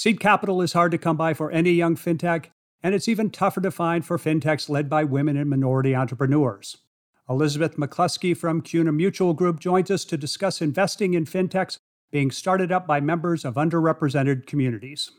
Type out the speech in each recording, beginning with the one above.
Seed capital is hard to come by for any young fintech, and it's even tougher to find for fintechs led by women and minority entrepreneurs. Elizabeth McCluskey from CUNA Mutual Group joins us to discuss investing in fintechs being started up by members of underrepresented communities.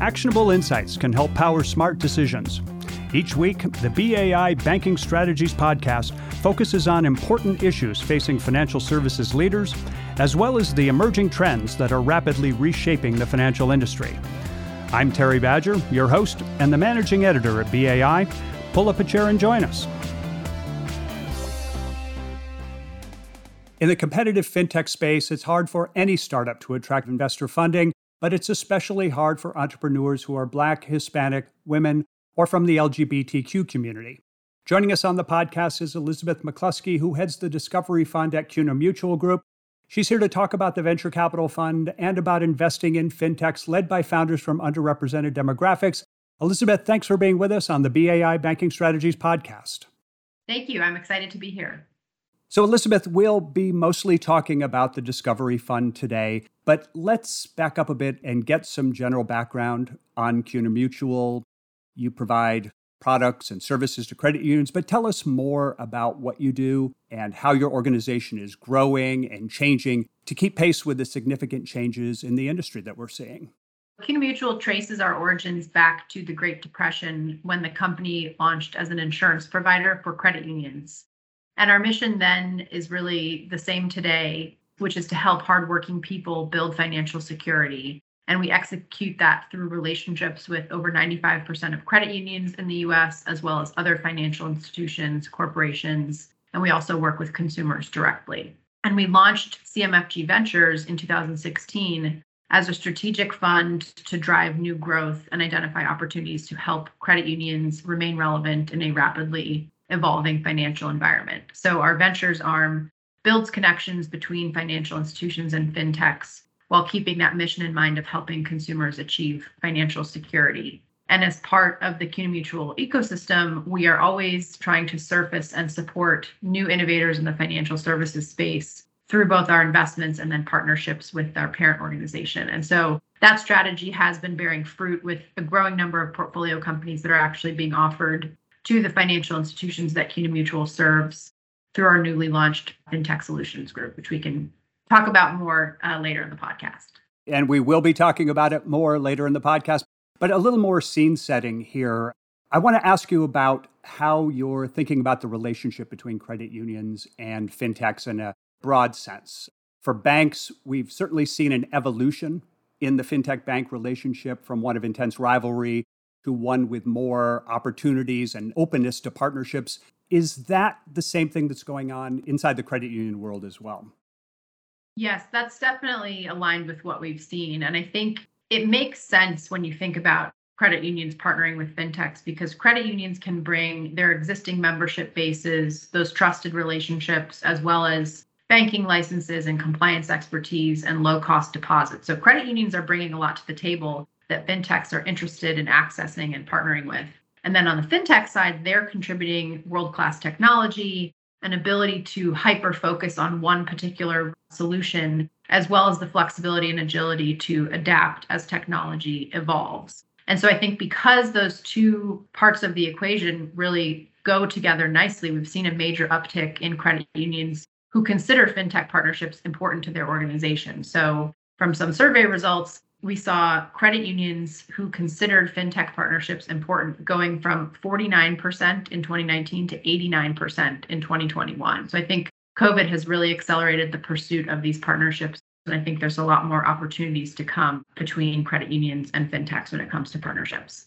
Actionable insights can help power smart decisions. Each week, the BAI Banking Strategies podcast focuses on important issues facing financial services leaders, as well as the emerging trends that are rapidly reshaping the financial industry. I'm Terry Badger, your host and the managing editor at BAI. Pull up a chair and join us. In the competitive fintech space, it's hard for any startup to attract investor funding, but it's especially hard for entrepreneurs who are Black, Hispanic, women, or from the LGBTQ community. Joining us on the podcast is Elizabeth McCluskey, who heads the Discovery Fund at CUNA Mutual Group. She's here to talk about the venture capital fund and about investing in fintechs led by founders from underrepresented demographics. Elizabeth, thanks for being with us on the BAI Banking Strategies podcast. Thank you. I'm excited to be here. So, Elizabeth, we'll be mostly talking about the Discovery Fund today, but let's back up a bit and get some general background on CUNA Mutual, you provide products and services to credit unions, but tell us more about what you do and how your organization is growing and changing to keep pace with the significant changes in the industry that we're seeing. CUNA Mutual traces our origins back to the Great Depression when the company launched as an insurance provider for credit unions. And our mission then is really the same today, which is to help hardworking people build financial security and we execute that through relationships with over 95% of credit unions in the US, as well as other financial institutions, corporations, and we also work with consumers directly. And we launched CMFG Ventures in 2016 as a strategic fund to drive new growth and identify opportunities to help credit unions remain relevant in a rapidly evolving financial environment. So, our ventures arm builds connections between financial institutions and fintechs while keeping that mission in mind of helping consumers achieve financial security. And as part of the CUNA Mutual ecosystem, we are always trying to surface and support new innovators in the financial services space through both our investments and then partnerships with our parent organization. And so that strategy has been bearing fruit with a growing number of portfolio companies that are actually being offered to the financial institutions that CUNA Mutual serves through our newly launched FinTech Solutions Group, which we can talk about more uh, later in the podcast. And we will be talking about it more later in the podcast. But a little more scene setting here. I want to ask you about how you're thinking about the relationship between credit unions and fintechs in a broad sense. For banks, we've certainly seen an evolution in the fintech bank relationship from one of intense rivalry to one with more opportunities and openness to partnerships. Is that the same thing that's going on inside the credit union world as well? Yes, that's definitely aligned with what we've seen. And I think it makes sense when you think about credit unions partnering with fintechs because credit unions can bring their existing membership bases, those trusted relationships, as well as banking licenses and compliance expertise and low cost deposits. So credit unions are bringing a lot to the table that fintechs are interested in accessing and partnering with. And then on the fintech side, they're contributing world class technology, an ability to hyper focus on one particular solution, as well as the flexibility and agility to adapt as technology evolves. And so I think because those two parts of the equation really go together nicely, we've seen a major uptick in credit unions who consider fintech partnerships important to their organization. So from some survey results, we saw credit unions who considered fintech partnerships important going from 49% in 2019 to 89% in 2021. So I think COVID has really accelerated the pursuit of these partnerships. And I think there's a lot more opportunities to come between credit unions and fintechs when it comes to partnerships.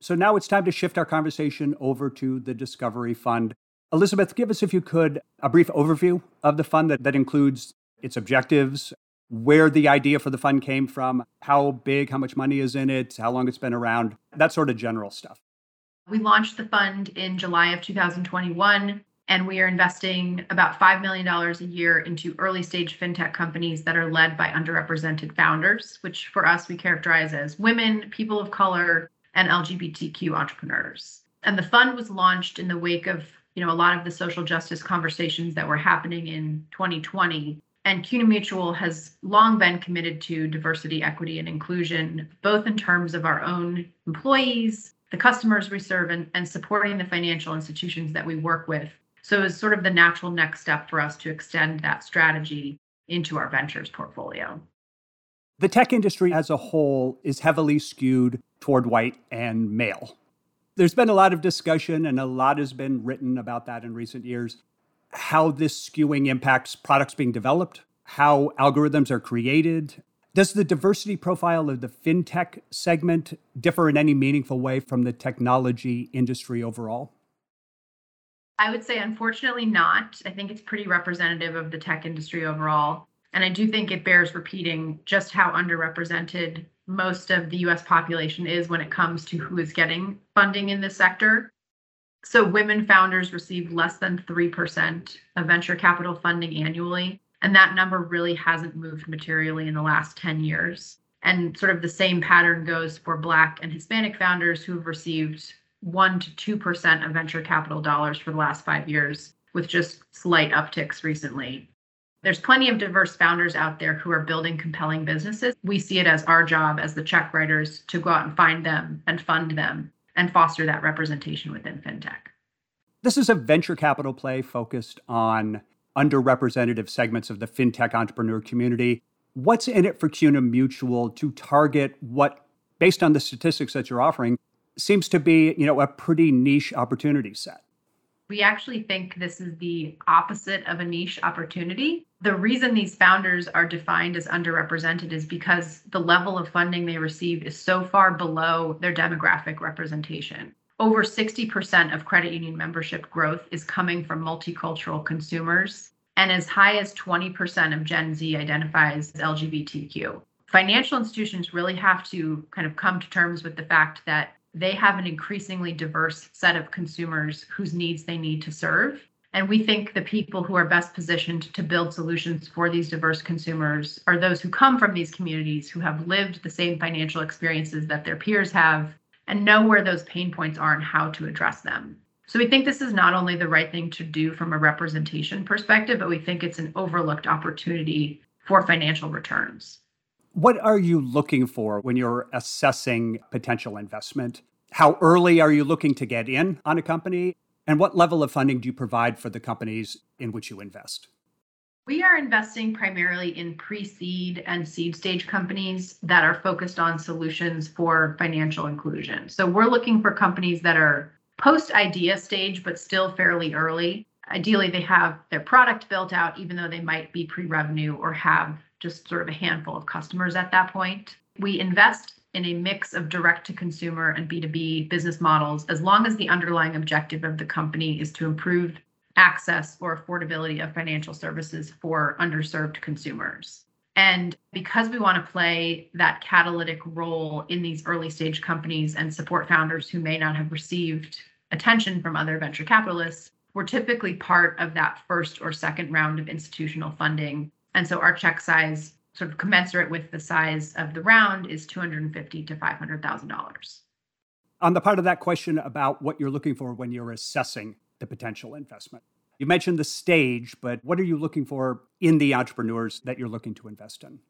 So now it's time to shift our conversation over to the Discovery Fund. Elizabeth, give us, if you could, a brief overview of the fund that, that includes its objectives, where the idea for the fund came from, how big, how much money is in it, how long it's been around, that sort of general stuff. We launched the fund in July of 2021, and we are investing about $5 million a year into early stage fintech companies that are led by underrepresented founders, which for us we characterize as women, people of color, and LGBTQ entrepreneurs. And the fund was launched in the wake of you know, a lot of the social justice conversations that were happening in 2020. And CUNA Mutual has long been committed to diversity, equity, and inclusion, both in terms of our own employees, the customers we serve, and, and supporting the financial institutions that we work with. So it's sort of the natural next step for us to extend that strategy into our ventures portfolio. The tech industry as a whole is heavily skewed toward white and male. There's been a lot of discussion and a lot has been written about that in recent years. How this skewing impacts products being developed, how algorithms are created. Does the diversity profile of the fintech segment differ in any meaningful way from the technology industry overall? I would say, unfortunately, not. I think it's pretty representative of the tech industry overall. And I do think it bears repeating just how underrepresented most of the US population is when it comes to who is getting funding in this sector. So, women founders receive less than 3% of venture capital funding annually. And that number really hasn't moved materially in the last 10 years. And sort of the same pattern goes for Black and Hispanic founders who've received 1 to 2% of venture capital dollars for the last five years, with just slight upticks recently. There's plenty of diverse founders out there who are building compelling businesses. We see it as our job as the check writers to go out and find them and fund them and foster that representation within fintech. This is a venture capital play focused on underrepresented segments of the fintech entrepreneur community. What's in it for CUNA Mutual to target what, based on the statistics that you're offering, seems to be, you know, a pretty niche opportunity set? We actually think this is the opposite of a niche opportunity. The reason these founders are defined as underrepresented is because the level of funding they receive is so far below their demographic representation. Over 60% of credit union membership growth is coming from multicultural consumers, and as high as 20% of Gen Z identifies as LGBTQ. Financial institutions really have to kind of come to terms with the fact that they have an increasingly diverse set of consumers whose needs they need to serve. And we think the people who are best positioned to build solutions for these diverse consumers are those who come from these communities who have lived the same financial experiences that their peers have and know where those pain points are and how to address them. So we think this is not only the right thing to do from a representation perspective, but we think it's an overlooked opportunity for financial returns. What are you looking for when you're assessing potential investment? How early are you looking to get in on a company? And what level of funding do you provide for the companies in which you invest? We are investing primarily in pre seed and seed stage companies that are focused on solutions for financial inclusion. So we're looking for companies that are post idea stage, but still fairly early. Ideally, they have their product built out, even though they might be pre revenue or have just sort of a handful of customers at that point. We invest in a mix of direct to consumer and B2B business models as long as the underlying objective of the company is to improve access or affordability of financial services for underserved consumers. And because we want to play that catalytic role in these early stage companies and support founders who may not have received attention from other venture capitalists, we're typically part of that first or second round of institutional funding and so our check size, sort of commensurate with the size of the round, is two hundred and fifty to five hundred thousand dollars. On the part of that question about what you're looking for when you're assessing the potential investment, you mentioned the stage, but what are you looking for in the entrepreneurs that you're looking to invest in?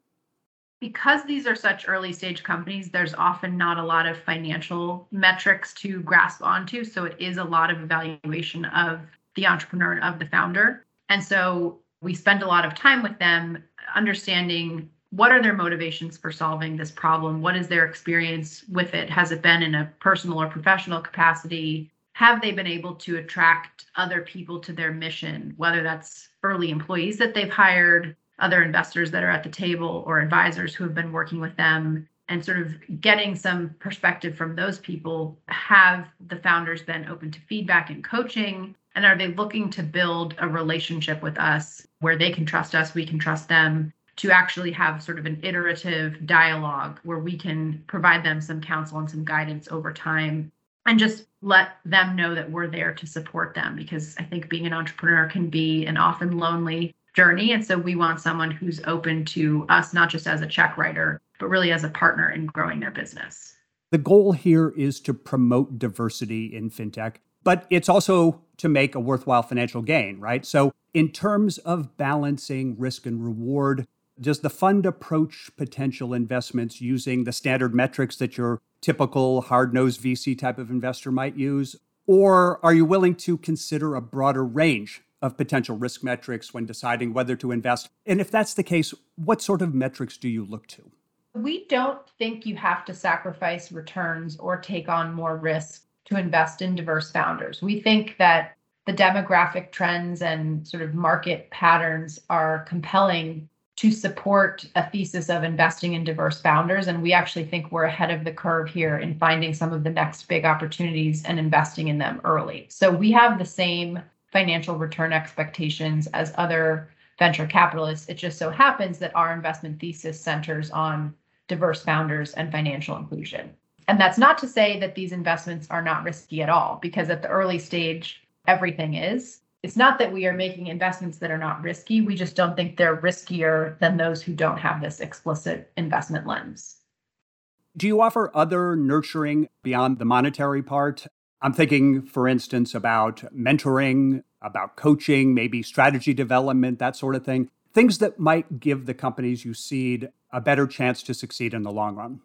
Because these are such early stage companies, there's often not a lot of financial metrics to grasp onto. So it is a lot of evaluation of the entrepreneur and of the founder. And so we spend a lot of time with them understanding what are their motivations for solving this problem? What is their experience with it? Has it been in a personal or professional capacity? Have they been able to attract other people to their mission whether that's early employees that they've hired other investors that are at the table or advisors who have been working with them? And sort of getting some perspective from those people have the founders been open to feedback and coaching? And are they looking to build a relationship with us where they can trust us, we can trust them, to actually have sort of an iterative dialogue where we can provide them some counsel and some guidance over time and just let them know that we're there to support them because I think being an entrepreneur can be an often lonely journey. And so we want someone who's open to us, not just as a check writer, but really as a partner in growing their business. The goal here is to promote diversity in fintech but it's also to make a worthwhile financial gain, right? So, in terms of balancing risk and reward, does the fund approach potential investments using the standard metrics that your typical hard nosed VC type of investor might use? Or are you willing to consider a broader range of potential risk metrics when deciding whether to invest? And if that's the case, what sort of metrics do you look to? We don't think you have to sacrifice returns or take on more risk to invest in diverse founders. We think that the demographic trends and sort of market patterns are compelling to support a thesis of investing in diverse founders. And we actually think we're ahead of the curve here in finding some of the next big opportunities and investing in them early. So we have the same financial return expectations as other venture capitalists. It just so happens that our investment thesis centers on diverse founders and financial inclusion. And that's not to say that these investments are not risky at all, because at the early stage, everything is. It's not that we are making investments that are not risky. We just don't think they're riskier than those who don't have this explicit investment lens. Do you offer other nurturing beyond the monetary part? I'm thinking, for instance, about mentoring, about coaching, maybe strategy development, that sort of thing. Things that might give the companies you seed a better chance to succeed in the long run.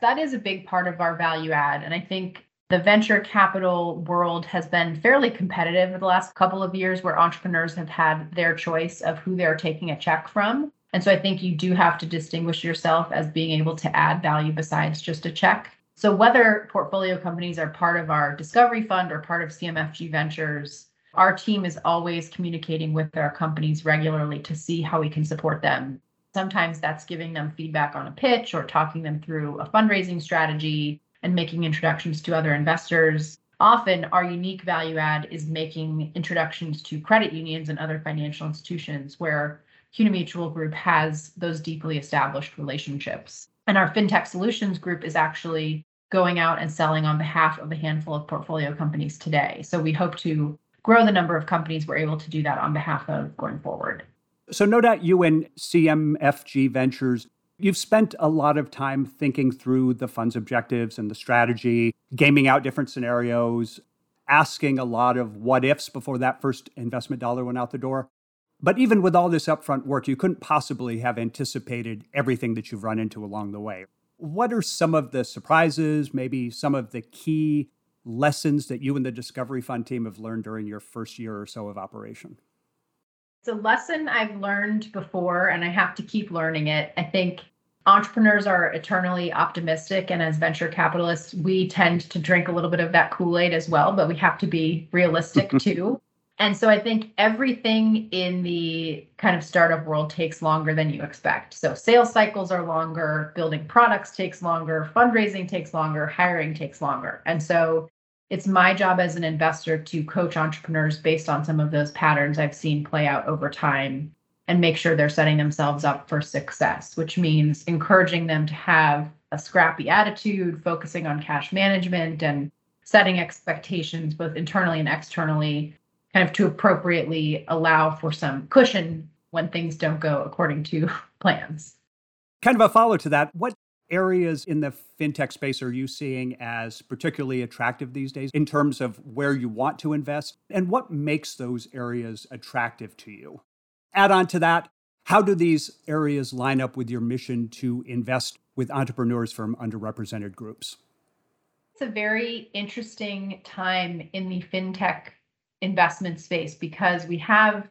That is a big part of our value add. And I think the venture capital world has been fairly competitive for the last couple of years where entrepreneurs have had their choice of who they're taking a check from. And so I think you do have to distinguish yourself as being able to add value besides just a check. So whether portfolio companies are part of our discovery fund or part of CMFG Ventures, our team is always communicating with our companies regularly to see how we can support them. Sometimes that's giving them feedback on a pitch or talking them through a fundraising strategy and making introductions to other investors. Often, our unique value add is making introductions to credit unions and other financial institutions where CUNA Mutual Group has those deeply established relationships. And our FinTech Solutions Group is actually going out and selling on behalf of a handful of portfolio companies today. So we hope to grow the number of companies we're able to do that on behalf of going forward. So, no doubt you and CMFG Ventures You've spent a lot of time thinking through the fund's objectives and the strategy, gaming out different scenarios, asking a lot of what ifs before that first investment dollar went out the door. But even with all this upfront work, you couldn't possibly have anticipated everything that you've run into along the way. What are some of the surprises, maybe some of the key lessons that you and the Discovery Fund team have learned during your first year or so of operation? It's a lesson I've learned before, and I have to keep learning it. I think entrepreneurs are eternally optimistic, and as venture capitalists, we tend to drink a little bit of that Kool Aid as well, but we have to be realistic too. And so I think everything in the kind of startup world takes longer than you expect. So sales cycles are longer, building products takes longer, fundraising takes longer, hiring takes longer. And so it's my job as an investor to coach entrepreneurs based on some of those patterns I've seen play out over time and make sure they're setting themselves up for success, which means encouraging them to have a scrappy attitude, focusing on cash management and setting expectations both internally and externally, kind of to appropriately allow for some cushion when things don't go according to plans. Kind of a follow to that, what areas in the fintech space are you seeing as particularly attractive these days in terms of where you want to invest and what makes those areas attractive to you? Add on to that, how do these areas line up with your mission to invest with entrepreneurs from underrepresented groups? It's a very interesting time in the fintech investment space because we have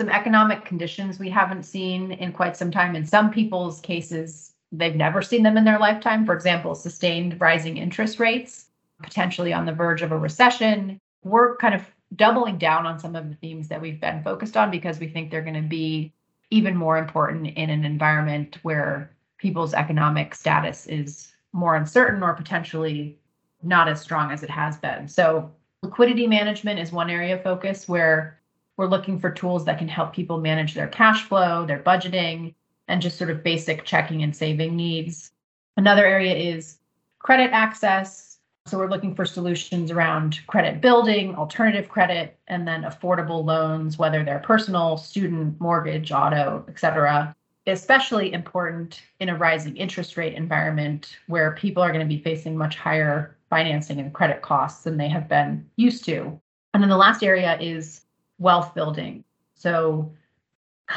some economic conditions we haven't seen in quite some time. In some people's cases, they've never seen them in their lifetime. For example, sustained rising interest rates, potentially on the verge of a recession. We're kind of doubling down on some of the themes that we've been focused on because we think they're going to be even more important in an environment where people's economic status is more uncertain or potentially not as strong as it has been. So, liquidity management is one area of focus where we're looking for tools that can help people manage their cash flow, their budgeting, and just sort of basic checking and saving needs. Another area is credit access. So we're looking for solutions around credit building, alternative credit, and then affordable loans, whether they're personal, student, mortgage, auto, et cetera. Especially important in a rising interest rate environment where people are going to be facing much higher financing and credit costs than they have been used to. And then the last area is wealth building. So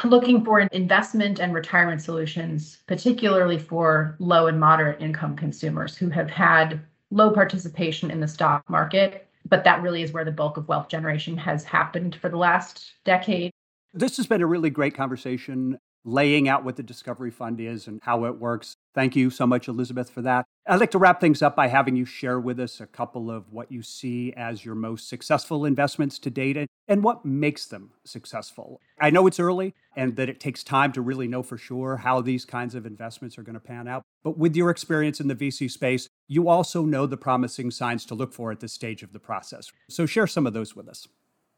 looking for investment and retirement solutions, particularly for low and moderate income consumers who have had low participation in the stock market. But that really is where the bulk of wealth generation has happened for the last decade. This has been a really great conversation laying out what the Discovery Fund is and how it works. Thank you so much, Elizabeth, for that. I'd like to wrap things up by having you share with us a couple of what you see as your most successful investments to date and what makes them successful. I know it's early and that it takes time to really know for sure how these kinds of investments are going to pan out. But with your experience in the VC space, you also know the promising signs to look for at this stage of the process. So share some of those with us.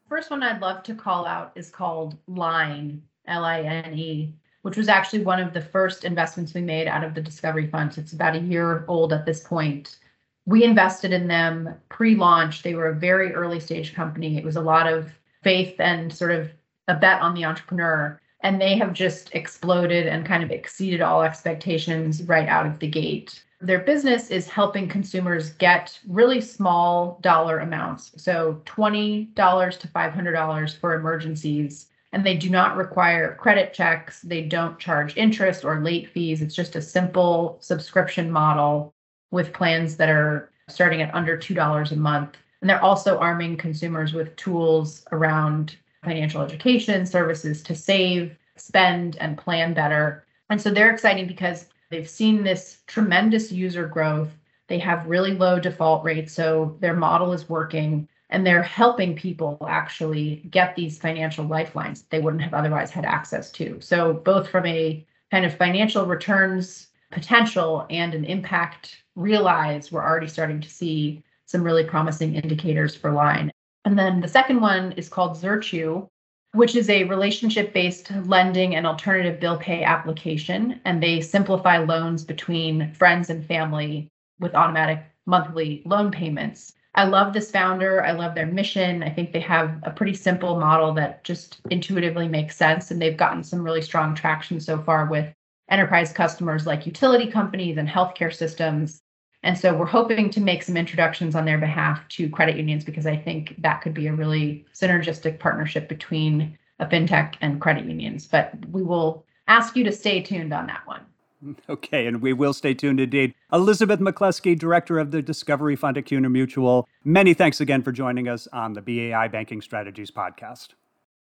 First one I'd love to call out is called Line L I N E, which was actually one of the first investments we made out of the Discovery Fund. It's about a year old at this point. We invested in them pre launch. They were a very early stage company. It was a lot of faith and sort of a bet on the entrepreneur. And they have just exploded and kind of exceeded all expectations right out of the gate. Their business is helping consumers get really small dollar amounts. So $20 to $500 for emergencies and they do not require credit checks. They don't charge interest or late fees. It's just a simple subscription model with plans that are starting at under $2 a month. And they're also arming consumers with tools around financial education, services to save, spend, and plan better. And so they're exciting because they've seen this tremendous user growth. They have really low default rates. So their model is working and they're helping people actually get these financial lifelines they wouldn't have otherwise had access to. So, both from a kind of financial returns potential and an impact realized, we're already starting to see some really promising indicators for Line. And then the second one is called Zirtue, which is a relationship based lending and alternative bill pay application. And they simplify loans between friends and family with automatic monthly loan payments. I love this founder. I love their mission. I think they have a pretty simple model that just intuitively makes sense. And they've gotten some really strong traction so far with enterprise customers like utility companies and healthcare systems. And so we're hoping to make some introductions on their behalf to credit unions because I think that could be a really synergistic partnership between a fintech and credit unions. But we will ask you to stay tuned on that one. Okay, and we will stay tuned indeed. Elizabeth McCluskey, Director of the Discovery Fund at CUNA Mutual, many thanks again for joining us on the BAI Banking Strategies podcast.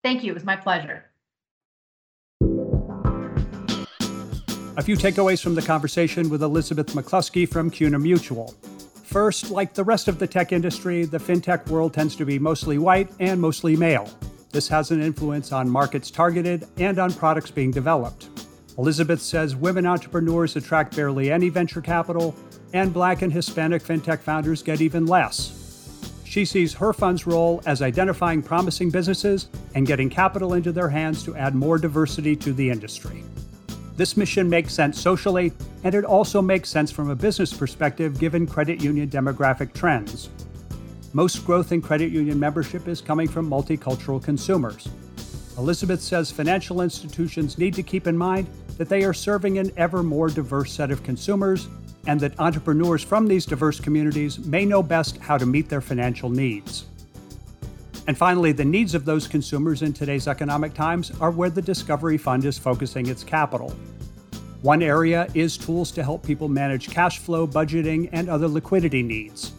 Thank you. It was my pleasure. A few takeaways from the conversation with Elizabeth McCluskey from CUNA Mutual. First, like the rest of the tech industry, the fintech world tends to be mostly white and mostly male. This has an influence on markets targeted and on products being developed. Elizabeth says women entrepreneurs attract barely any venture capital, and Black and Hispanic fintech founders get even less. She sees her fund's role as identifying promising businesses and getting capital into their hands to add more diversity to the industry. This mission makes sense socially, and it also makes sense from a business perspective given credit union demographic trends. Most growth in credit union membership is coming from multicultural consumers. Elizabeth says financial institutions need to keep in mind that they are serving an ever more diverse set of consumers and that entrepreneurs from these diverse communities may know best how to meet their financial needs. And finally, the needs of those consumers in today's economic times are where the Discovery Fund is focusing its capital. One area is tools to help people manage cash flow, budgeting, and other liquidity needs.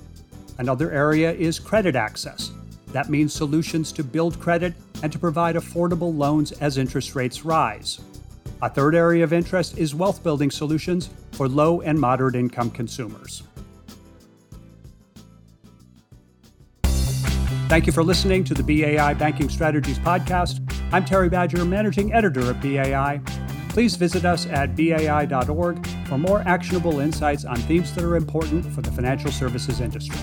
Another area is credit access. That means solutions to build credit and to provide affordable loans as interest rates rise. A third area of interest is wealth building solutions for low and moderate income consumers. Thank you for listening to the BAI Banking Strategies Podcast. I'm Terry Badger, Managing Editor of BAI. Please visit us at bai.org for more actionable insights on themes that are important for the financial services industry.